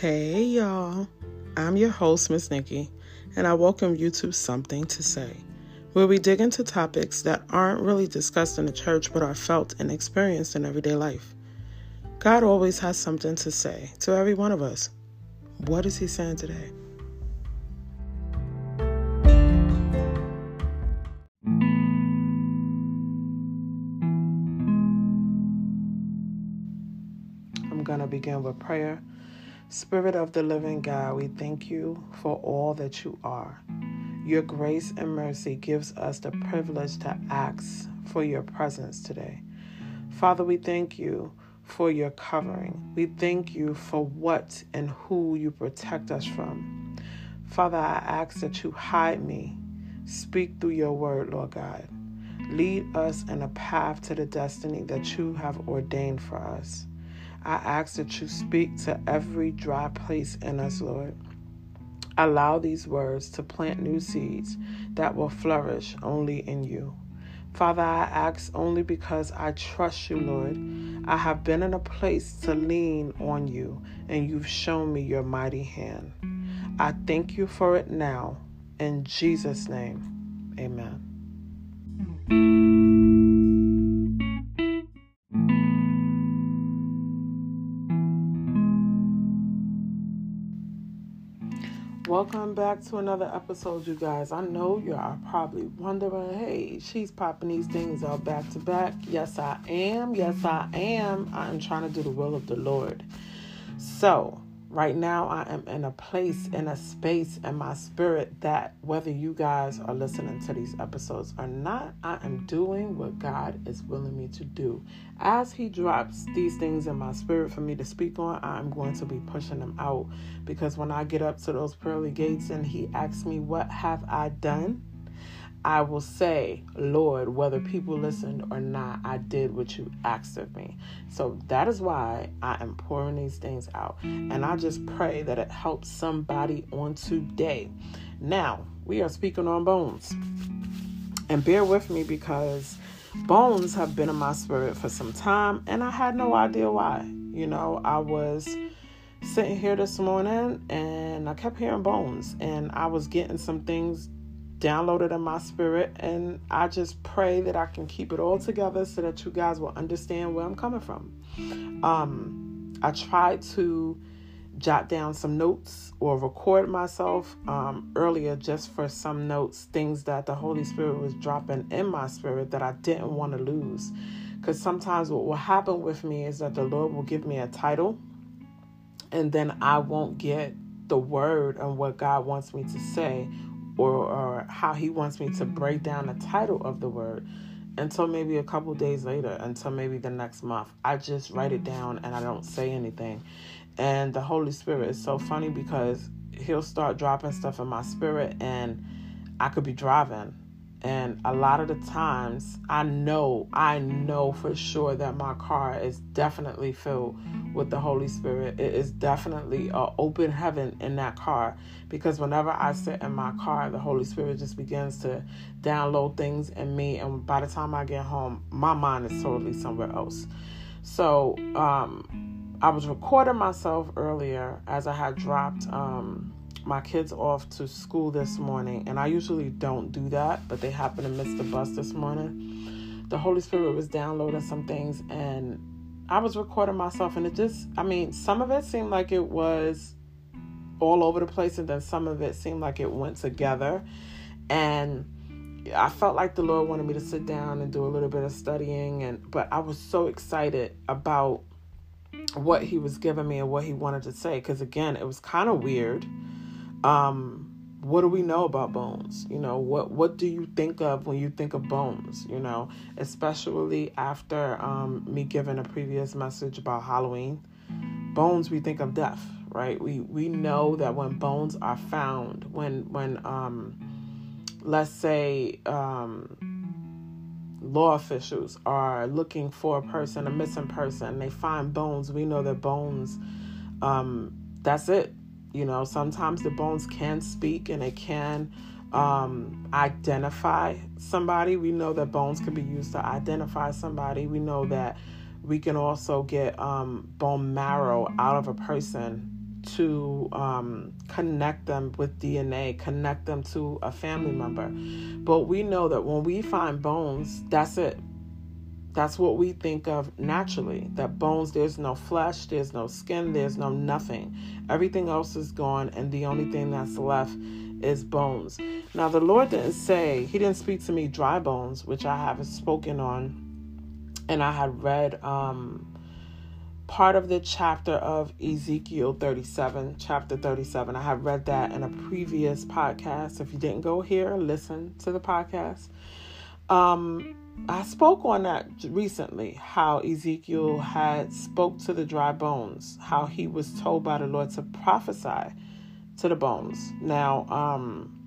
Hey, y'all. I'm your host, Miss Nikki, and I welcome you to Something to Say, where we dig into topics that aren't really discussed in the church but are felt and experienced in everyday life. God always has something to say to every one of us. What is He saying today? I'm going to begin with prayer. Spirit of the living God, we thank you for all that you are. Your grace and mercy gives us the privilege to ask for your presence today. Father, we thank you for your covering. We thank you for what and who you protect us from. Father, I ask that you hide me. Speak through your word, Lord God. Lead us in a path to the destiny that you have ordained for us. I ask that you speak to every dry place in us, Lord. Allow these words to plant new seeds that will flourish only in you. Father, I ask only because I trust you, Lord. I have been in a place to lean on you, and you've shown me your mighty hand. I thank you for it now. In Jesus' name, amen. Welcome back to another episode, you guys. I know you are probably wondering, hey, she's popping these things out back to back. Yes, I am. Yes, I am. I am trying to do the will of the Lord. So, right now, I am in a place, in a space in my spirit that whether you guys are listening to these episodes or not, I am doing what God is willing me to do. As He drops these things in my spirit for me to speak on, I'm going to be pushing them out because when I get up to those pearly gates and He asks me, What have I done? I will say, Lord, whether people mm-hmm. listened or not, I did what you asked of me. So that is why I am pouring these things out. And I just pray that it helps somebody on today. Now, we are speaking on bones. And bear with me because bones have been in my spirit for some time and I had no idea why. You know, I was sitting here this morning and I kept hearing bones and I was getting some things downloaded in my spirit and I just pray that I can keep it all together so that you guys will understand where I'm coming from. Um, I tried to jot down some notes or record myself um, earlier just for some notes, things that the Holy Spirit was dropping in my spirit that I didn't want to lose. Because sometimes what will happen with me is that the Lord will give me a title and then I won't get the word and what God wants me to say or, or how he wants me to break down the title of the word until maybe a couple days later, until maybe the next month. I just write it down and I don't say anything. And the Holy Spirit is so funny because he'll start dropping stuff in my spirit and I could be driving and a lot of the times, I know, I know for sure that my car is definitely filled with the Holy Spirit. It is definitely an open heaven in that car because whenever I sit in my car, the Holy Spirit just begins to download things in me. And by the time I get home, my mind is totally somewhere else. So, um, I was recording myself earlier as I had dropped. Um, my kids off to school this morning, and I usually don't do that, but they happened to miss the bus this morning. The Holy Spirit was downloading some things, and I was recording myself, and it just, I mean, some of it seemed like it was all over the place, and then some of it seemed like it went together. And I felt like the Lord wanted me to sit down and do a little bit of studying, and but I was so excited about what He was giving me and what He wanted to say, because again, it was kind of weird um, what do we know about bones? You know, what what do you think of when you think of bones? You know, especially after um, me giving a previous message about Halloween, bones we think of death, right? We we know that when bones are found, when when um, let's say um, law officials are looking for a person, a missing person, they find bones. We know that bones, um, that's it you know, sometimes the bones can speak and it can um, identify somebody. We know that bones can be used to identify somebody. We know that we can also get um, bone marrow out of a person to um, connect them with DNA, connect them to a family member. But we know that when we find bones, that's it. That's what we think of naturally. That bones, there's no flesh, there's no skin, there's no nothing. Everything else is gone, and the only thing that's left is bones. Now, the Lord didn't say, He didn't speak to me dry bones, which I haven't spoken on. And I had read um, part of the chapter of Ezekiel 37, chapter 37. I have read that in a previous podcast. If you didn't go here, listen to the podcast. Um, I spoke on that recently how Ezekiel had spoke to the dry bones, how he was told by the Lord to prophesy to the bones. Now, um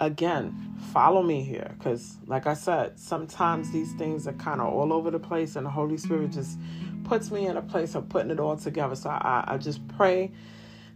again, follow me here cuz like I said, sometimes these things are kind of all over the place and the Holy Spirit just puts me in a place of putting it all together. So I, I just pray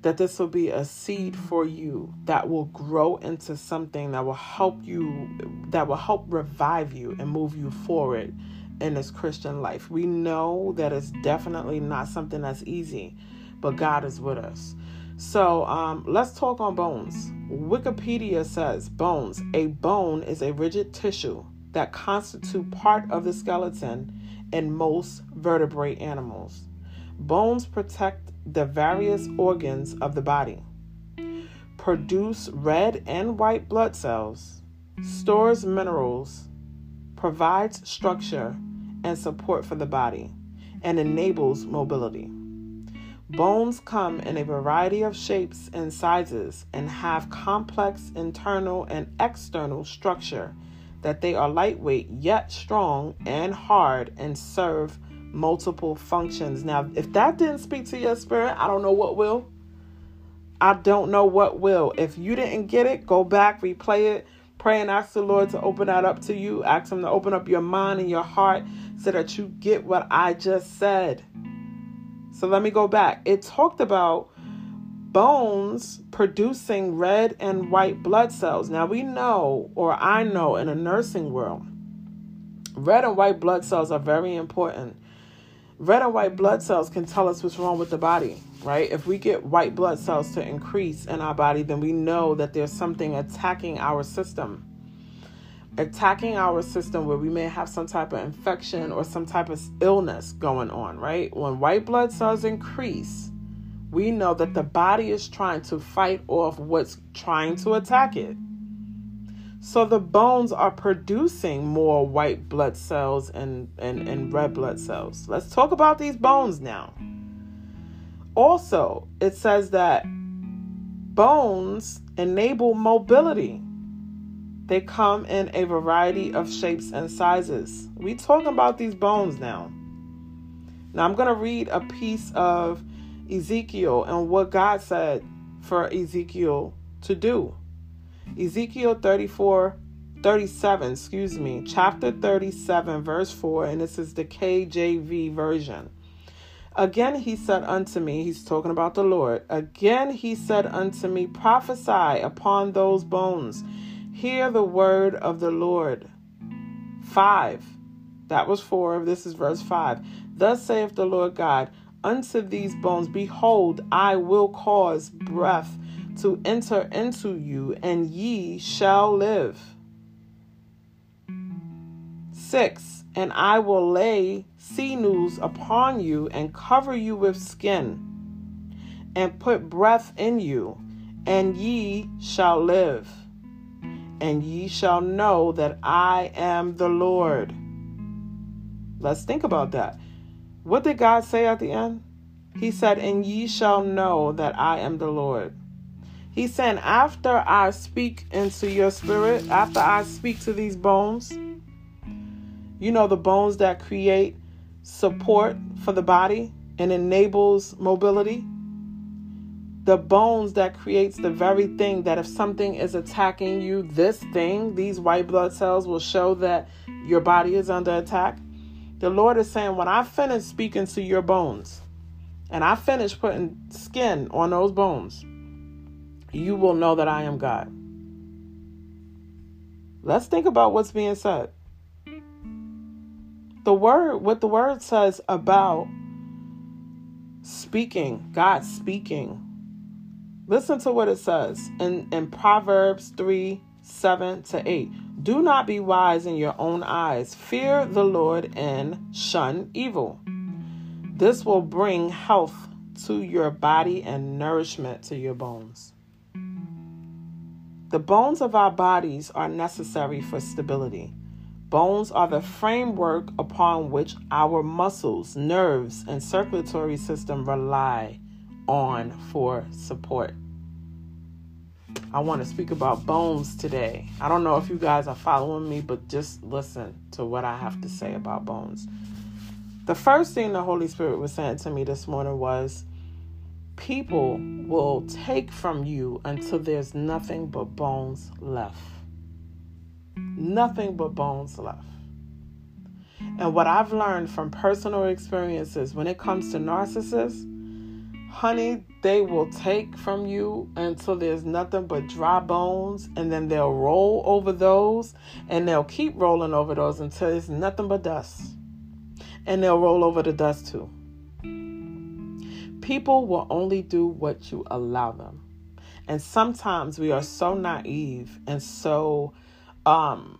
that this will be a seed for you that will grow into something that will help you, that will help revive you and move you forward in this Christian life. We know that it's definitely not something that's easy, but God is with us. So um, let's talk on bones. Wikipedia says bones. A bone is a rigid tissue that constitute part of the skeleton in most vertebrate animals. Bones protect the various organs of the body, produce red and white blood cells, stores minerals, provides structure and support for the body, and enables mobility. Bones come in a variety of shapes and sizes and have complex internal and external structure that they are lightweight yet strong and hard and serve multiple functions. Now, if that didn't speak to your spirit, I don't know what will. I don't know what will. If you didn't get it, go back, replay it, pray and ask the Lord to open that up to you. Ask Him to open up your mind and your heart so that you get what I just said. So let me go back. It talked about bones producing red and white blood cells. Now we know, or I know in a nursing world, red and white blood cells are very important. Red and white blood cells can tell us what's wrong with the body, right? If we get white blood cells to increase in our body, then we know that there's something attacking our system. Attacking our system where we may have some type of infection or some type of illness going on, right? When white blood cells increase, we know that the body is trying to fight off what's trying to attack it. So the bones are producing more white blood cells and, and, and red blood cells. Let's talk about these bones now. Also, it says that bones enable mobility. They come in a variety of shapes and sizes. We talking about these bones now. Now I'm going to read a piece of Ezekiel and what God said for Ezekiel to do. Ezekiel 34 37, excuse me, chapter 37, verse 4, and this is the KJV version. Again he said unto me, he's talking about the Lord. Again he said unto me, prophesy upon those bones. Hear the word of the Lord. 5. That was 4. This is verse 5. Thus saith the Lord God unto these bones, Behold, I will cause breath to enter into you, and ye shall live. Six, and I will lay sinews upon you, and cover you with skin, and put breath in you, and ye shall live. And ye shall know that I am the Lord. Let's think about that. What did God say at the end? He said, And ye shall know that I am the Lord. He said, After I speak into your spirit, after I speak to these bones, you know, the bones that create support for the body and enables mobility, the bones that creates the very thing that if something is attacking you, this thing, these white blood cells will show that your body is under attack. The Lord is saying, when I finish speaking to your bones and I finish putting skin on those bones, you will know that I am God. Let's think about what's being said. The word, what the word says about speaking, God speaking. Listen to what it says in, in Proverbs 3 7 to 8. Do not be wise in your own eyes. Fear the Lord and shun evil. This will bring health to your body and nourishment to your bones. The bones of our bodies are necessary for stability. Bones are the framework upon which our muscles, nerves, and circulatory system rely on for support. I want to speak about bones today. I don't know if you guys are following me, but just listen to what I have to say about bones. The first thing the Holy Spirit was saying to me this morning was people will take from you until there's nothing but bones left. Nothing but bones left. And what I've learned from personal experiences when it comes to narcissists, honey, they will take from you until there's nothing but dry bones, and then they'll roll over those, and they'll keep rolling over those until there's nothing but dust. And they'll roll over the dust too. People will only do what you allow them. And sometimes we are so naive and so um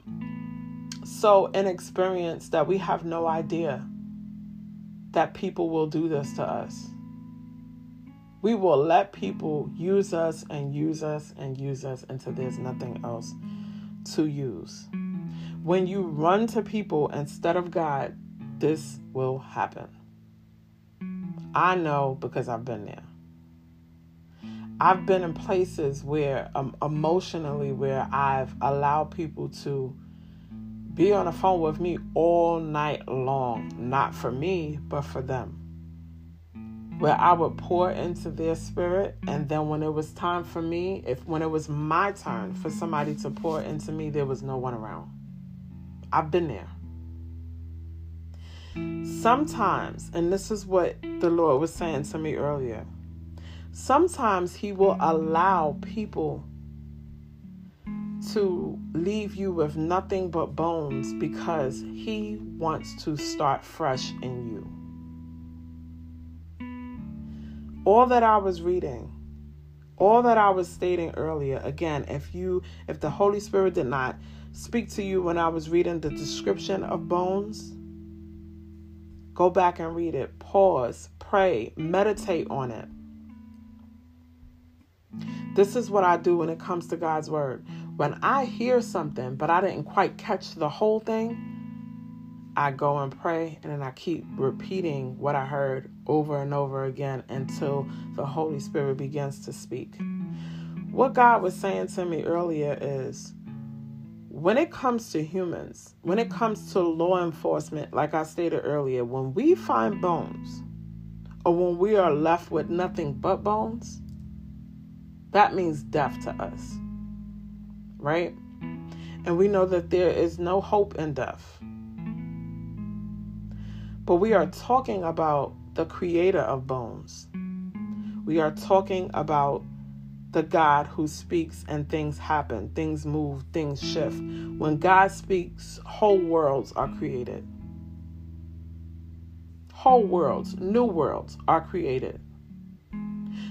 so inexperienced that we have no idea that people will do this to us. We will let people use us and use us and use us until there's nothing else to use. When you run to people instead of God, this will happen. I know because I've been there. I've been in places where um, emotionally where I've allowed people to be on the phone with me all night long, not for me, but for them where I would pour into their spirit and then when it was time for me, if when it was my turn for somebody to pour into me, there was no one around. I've been there. Sometimes, and this is what the Lord was saying to me earlier. Sometimes he will allow people to leave you with nothing but bones because he wants to start fresh in you all that I was reading, all that I was stating earlier, again, if you if the Holy Spirit did not speak to you when I was reading the description of bones, go back and read it. Pause, pray, meditate on it. This is what I do when it comes to God's word. When I hear something, but I didn't quite catch the whole thing, I go and pray, and then I keep repeating what I heard over and over again until the Holy Spirit begins to speak. What God was saying to me earlier is when it comes to humans, when it comes to law enforcement, like I stated earlier, when we find bones or when we are left with nothing but bones, that means death to us, right? And we know that there is no hope in death. But we are talking about the creator of bones. We are talking about the God who speaks and things happen, things move, things shift. When God speaks, whole worlds are created. Whole worlds, new worlds are created.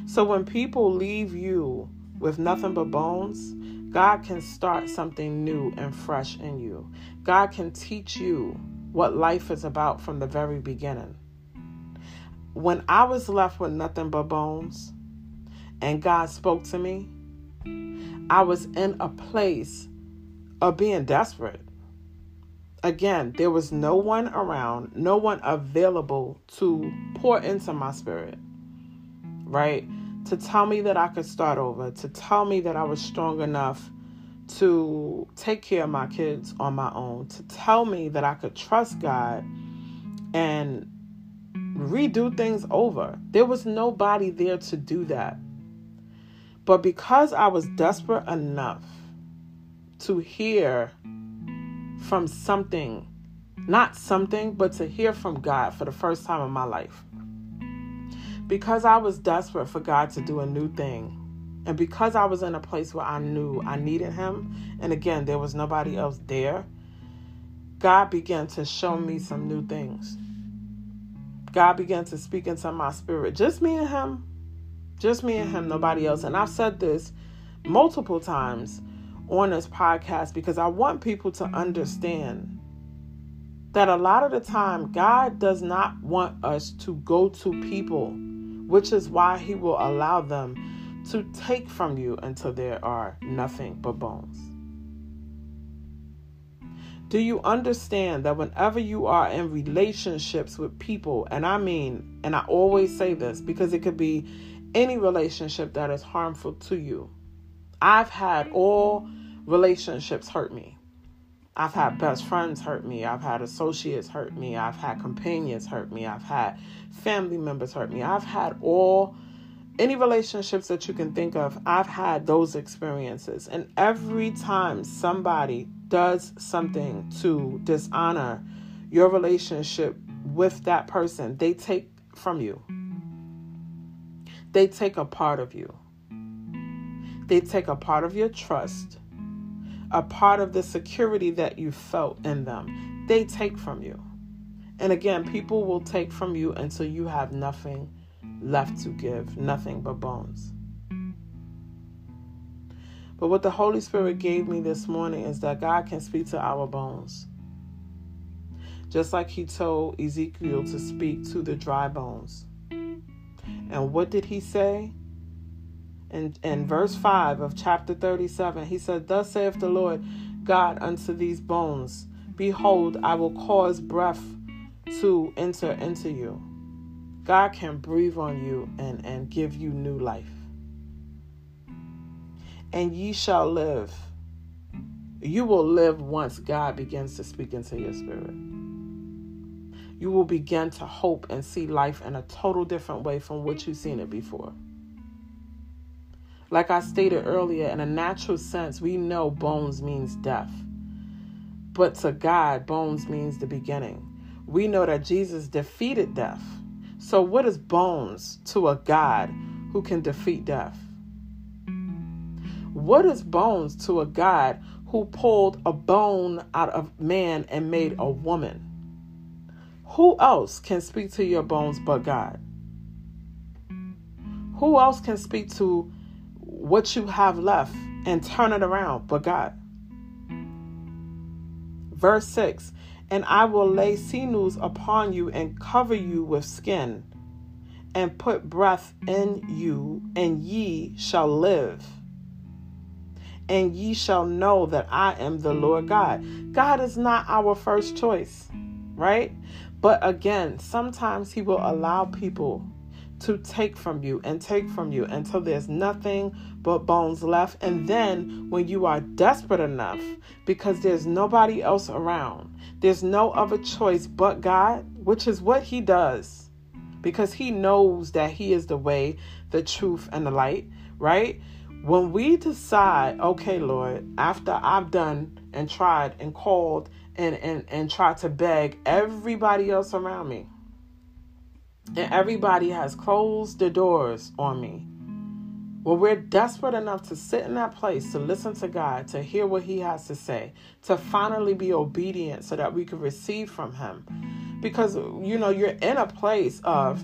So when people leave you with nothing but bones, God can start something new and fresh in you. God can teach you what life is about from the very beginning. When I was left with nothing but bones and God spoke to me, I was in a place of being desperate. Again, there was no one around, no one available to pour into my spirit, right? To tell me that I could start over, to tell me that I was strong enough to take care of my kids on my own, to tell me that I could trust God and redo things over. There was nobody there to do that. But because I was desperate enough to hear from something, not something, but to hear from God for the first time in my life, because I was desperate for God to do a new thing and because I was in a place where I knew I needed him, and again, there was nobody else there, God began to show me some new things. God began to speak into my spirit. Just me and him. Just me and him, nobody else. And I've said this multiple times on this podcast because I want people to understand that a lot of the time God does not want us to go to people, which is why He will allow them to take from you until there are nothing but bones. Do you understand that whenever you are in relationships with people, and I mean, and I always say this because it could be any relationship that is harmful to you. I've had all relationships hurt me. I've had best friends hurt me. I've had associates hurt me. I've had companions hurt me. I've had family members hurt me. I've had all any relationships that you can think of, I've had those experiences. And every time somebody does something to dishonor your relationship with that person, they take from you. They take a part of you. They take a part of your trust, a part of the security that you felt in them. They take from you. And again, people will take from you until you have nothing left to give, nothing but bones. But what the Holy Spirit gave me this morning is that God can speak to our bones. Just like He told Ezekiel to speak to the dry bones. And what did He say? In, in verse 5 of chapter 37, He said, Thus saith the Lord God unto these bones, Behold, I will cause breath to enter into you God can breathe on you and, and give you new life. And ye shall live. You will live once God begins to speak into your spirit. You will begin to hope and see life in a total different way from what you've seen it before. Like I stated earlier, in a natural sense, we know bones means death. But to God, bones means the beginning. We know that Jesus defeated death. So, what is bones to a God who can defeat death? What is bones to a God who pulled a bone out of man and made a woman? Who else can speak to your bones but God? Who else can speak to what you have left and turn it around but God? Verse 6 and I will lay sinews upon you and cover you with skin, and put breath in you, and ye shall live. And ye shall know that I am the Lord God. God is not our first choice, right? But again, sometimes He will allow mm. people to take from you and take from you until there's nothing but bones left. And then, when you are desperate enough because there's nobody else around, there's no other choice but God, which is what He does because He knows that He is the way, the truth, and the light, right? When we decide, okay, Lord, after I've done and tried and called and, and, and tried to beg everybody else around me, and everybody has closed the doors on me. When we're desperate enough to sit in that place, to listen to God, to hear what He has to say, to finally be obedient so that we can receive from Him. Because, you know, you're in a place of,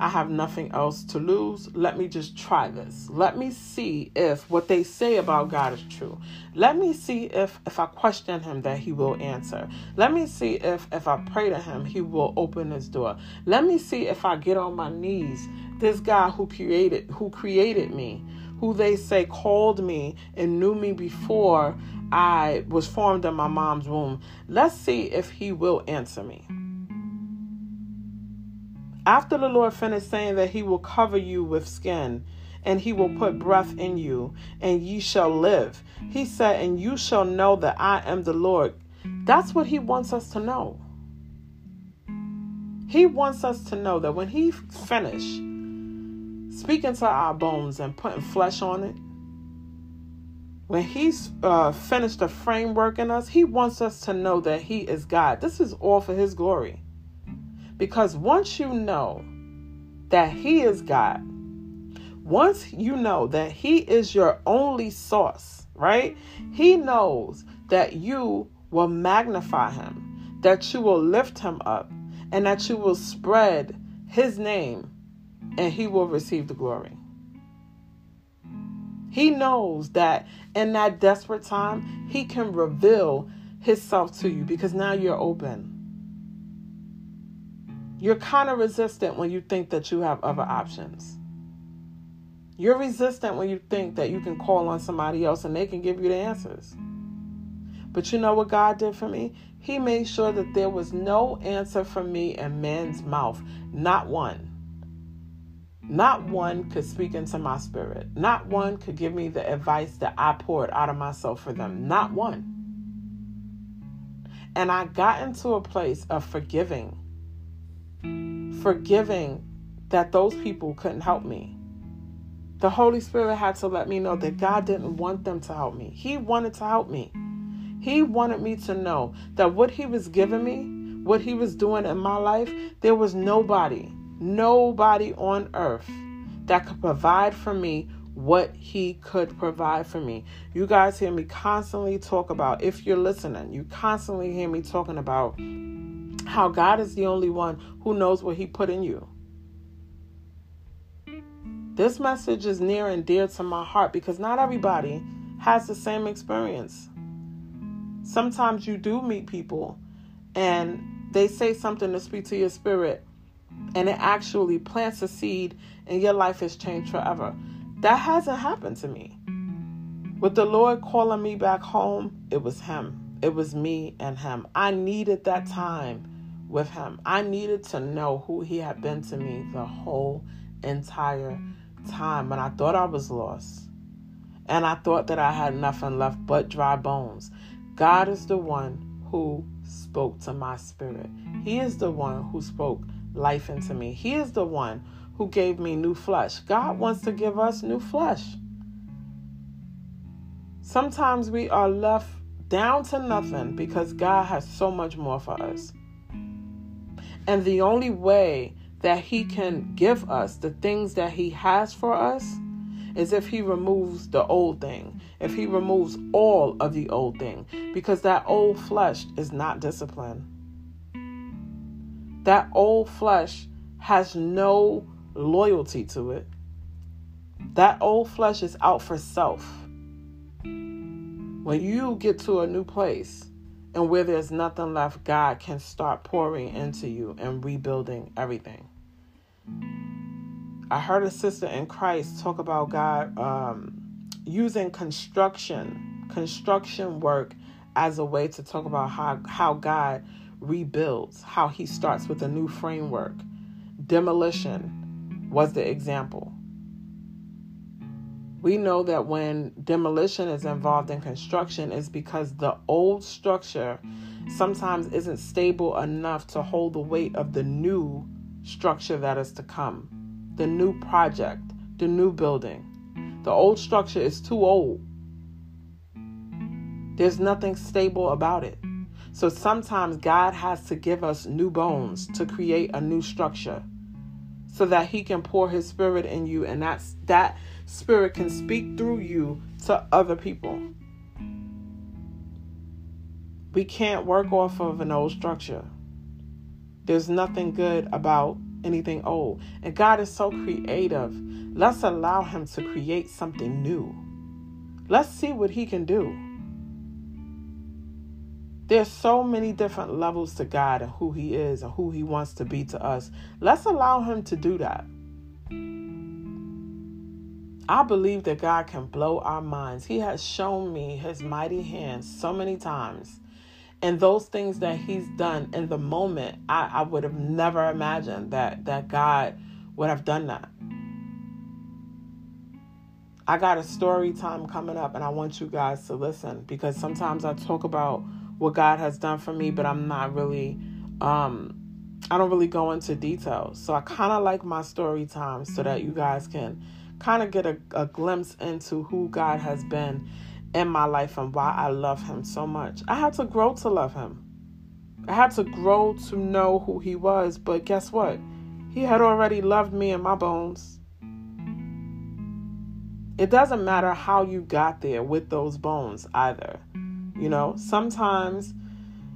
I have nothing else to lose. Let me just try this. Let me see if what they say about God is true. Let me see if if I question him that he will answer. Let me see if if I pray to him he will open his door. Let me see if I get on my knees. This guy who created who created me, who they say called me and knew me before I was formed in my mom's womb. Let's see if he will answer me. After the Lord finished saying that he will cover you with skin and he will put breath in you and ye shall live, he said, and you shall know that I am the Lord. That's what he wants us to know. He wants us to know that when he finished speaking to our bones and putting flesh on it, when he's uh, finished the framework in us, he wants us to know that he is God. This is all for his glory. Because once you know that He is God, once you know that He is your only source, right? He knows that you will magnify Him, that you will lift Him up, and that you will spread his name and he will receive the glory. He knows that in that desperate time, he can reveal himself to you because now you're open. You're kind of resistant when you think that you have other options. You're resistant when you think that you can call on somebody else and they can give you the answers. But you know what God did for me? He made sure that there was no answer for me in man's mouth, not one. Not one could speak into my spirit. Not one could give me the advice that I poured out of myself for them. Not one. And I got into a place of forgiving. Forgiving that those people couldn't help me. The Holy Spirit had to let me know that God didn't want them to help me. He wanted to help me. He wanted me to know that what He was giving me, what He was doing in my life, there was nobody, nobody on earth that could provide for me what he could provide for me. You guys hear me constantly talk about, if you're listening, you constantly hear me talking about how God is the only one who knows what he put in you. This message is near and dear to my heart because not everybody has the same experience. Sometimes you do meet people and they say something to speak to your spirit and it actually plants a seed and your life has changed forever. That hasn't happened to me. With the Lord calling me back home, it was Him. It was me and Him. I needed that time with Him. I needed to know who He had been to me the whole entire time And I thought I was lost. And I thought that I had nothing left but dry bones. God is the one who spoke to my spirit. He is the one who spoke life into me. He is the one who gave me new flesh. God wants to give us new flesh. Sometimes we are left down to nothing because God has so much more for us. And the only way that He can give us the things that He has for us is if He removes the old thing, if He removes all of the old thing, because that old flesh is not disciplined. That old flesh has no loyalty to it. That old flesh is out for self. When you get to a new place and where there's nothing left, God can start pouring into you and rebuilding everything. I heard a sister in Christ talk about God um, using construction, construction work as a way to talk about how, how God rebuilds, how he starts with a new framework. Demolition was the example. We know that when demolition is involved in construction is because the old structure sometimes isn't stable enough to hold the weight of the new structure that is to come, the new project, the new building. The old structure is too old. There's nothing stable about it. So sometimes God has to give us new bones to create a new structure so that he can pour his spirit in you and that's that spirit can speak through you to other people. We can't work off of an old structure. There's nothing good about anything old. And God is so creative. Let's allow him to create something new. Let's see what he can do. There's so many different levels to God and who He is and who He wants to be to us. Let's allow Him to do that. I believe that God can blow our minds. He has shown me His mighty hands so many times. And those things that He's done in the moment, I, I would have never imagined that, that God would have done that. I got a story time coming up, and I want you guys to listen because sometimes I talk about what God has done for me, but I'm not really um I don't really go into details. So I kind of like my story time so that you guys can kind of get a, a glimpse into who God has been in my life and why I love him so much. I had to grow to love him. I had to grow to know who he was, but guess what? He had already loved me in my bones. It doesn't matter how you got there with those bones either. You know, sometimes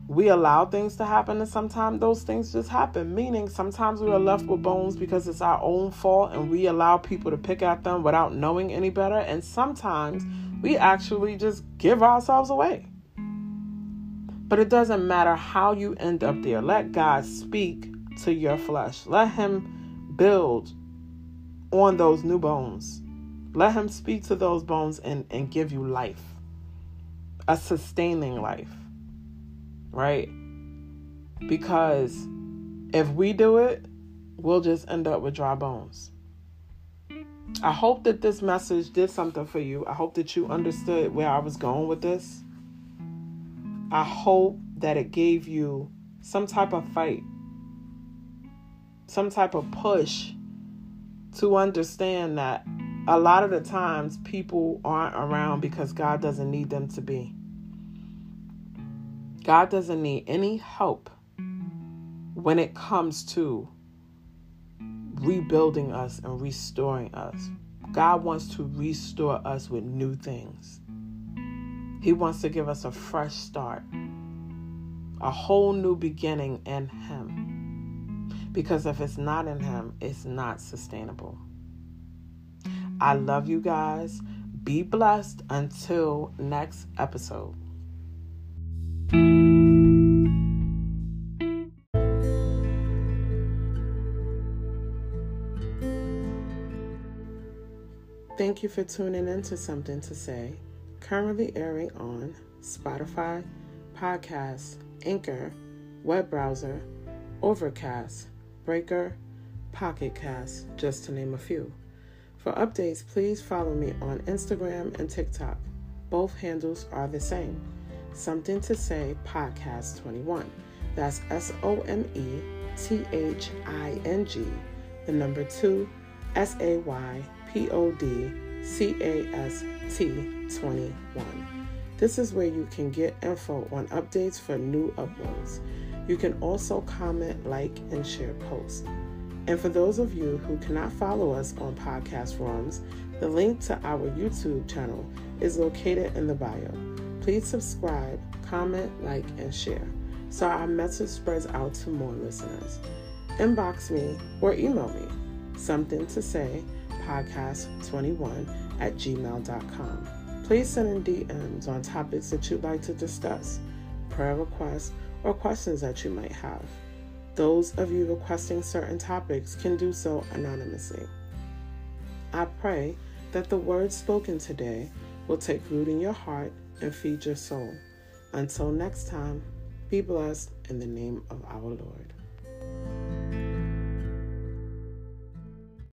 we allow things to happen and sometimes those things just happen. Meaning sometimes we are left with bones because it's our own fault and we allow people to pick at them without knowing any better. And sometimes we actually just give ourselves away. But it doesn't matter how you end up there. Let god speak to your flesh. Let him build on those new bones. Let him speak to those bones and, and give you life a sustaining life right? Because if we do it, we'll just end up with dry bones. I hope that this message did something for you. I hope that you understood where I was going with this. I hope that it gave you some type of fight, some type of push to understand that a lot of the times people aren't around because God doesn't need them to be. God doesn't need any help when it comes to rebuilding us and restoring us. God wants to restore us with new things. He wants to give us a fresh start, a whole new beginning in Him. Because if it's not in Him, it's not sustainable. I love you guys. Be blessed until next episode. Thank you for tuning in to Something to Say, currently airing on Spotify, Podcast, Anchor, web browser, Overcast, Breaker, Pocket Cast, just to name a few. For updates, please follow me on Instagram and TikTok. Both handles are the same. Something to Say Podcast 21. That's S O M E T H I N G, the number two, S A Y P O D C A S T 21. This is where you can get info on updates for new uploads. You can also comment, like, and share posts. And for those of you who cannot follow us on podcast forums, the link to our YouTube channel is located in the bio. Please subscribe, comment, like, and share so our message spreads out to more listeners. Inbox me or email me something to say podcast21 at gmail.com. Please send in DMs on topics that you'd like to discuss, prayer requests, or questions that you might have. Those of you requesting certain topics can do so anonymously. I pray that the words spoken today will take root in your heart and feed your soul. Until next time, be blessed in the name of our Lord.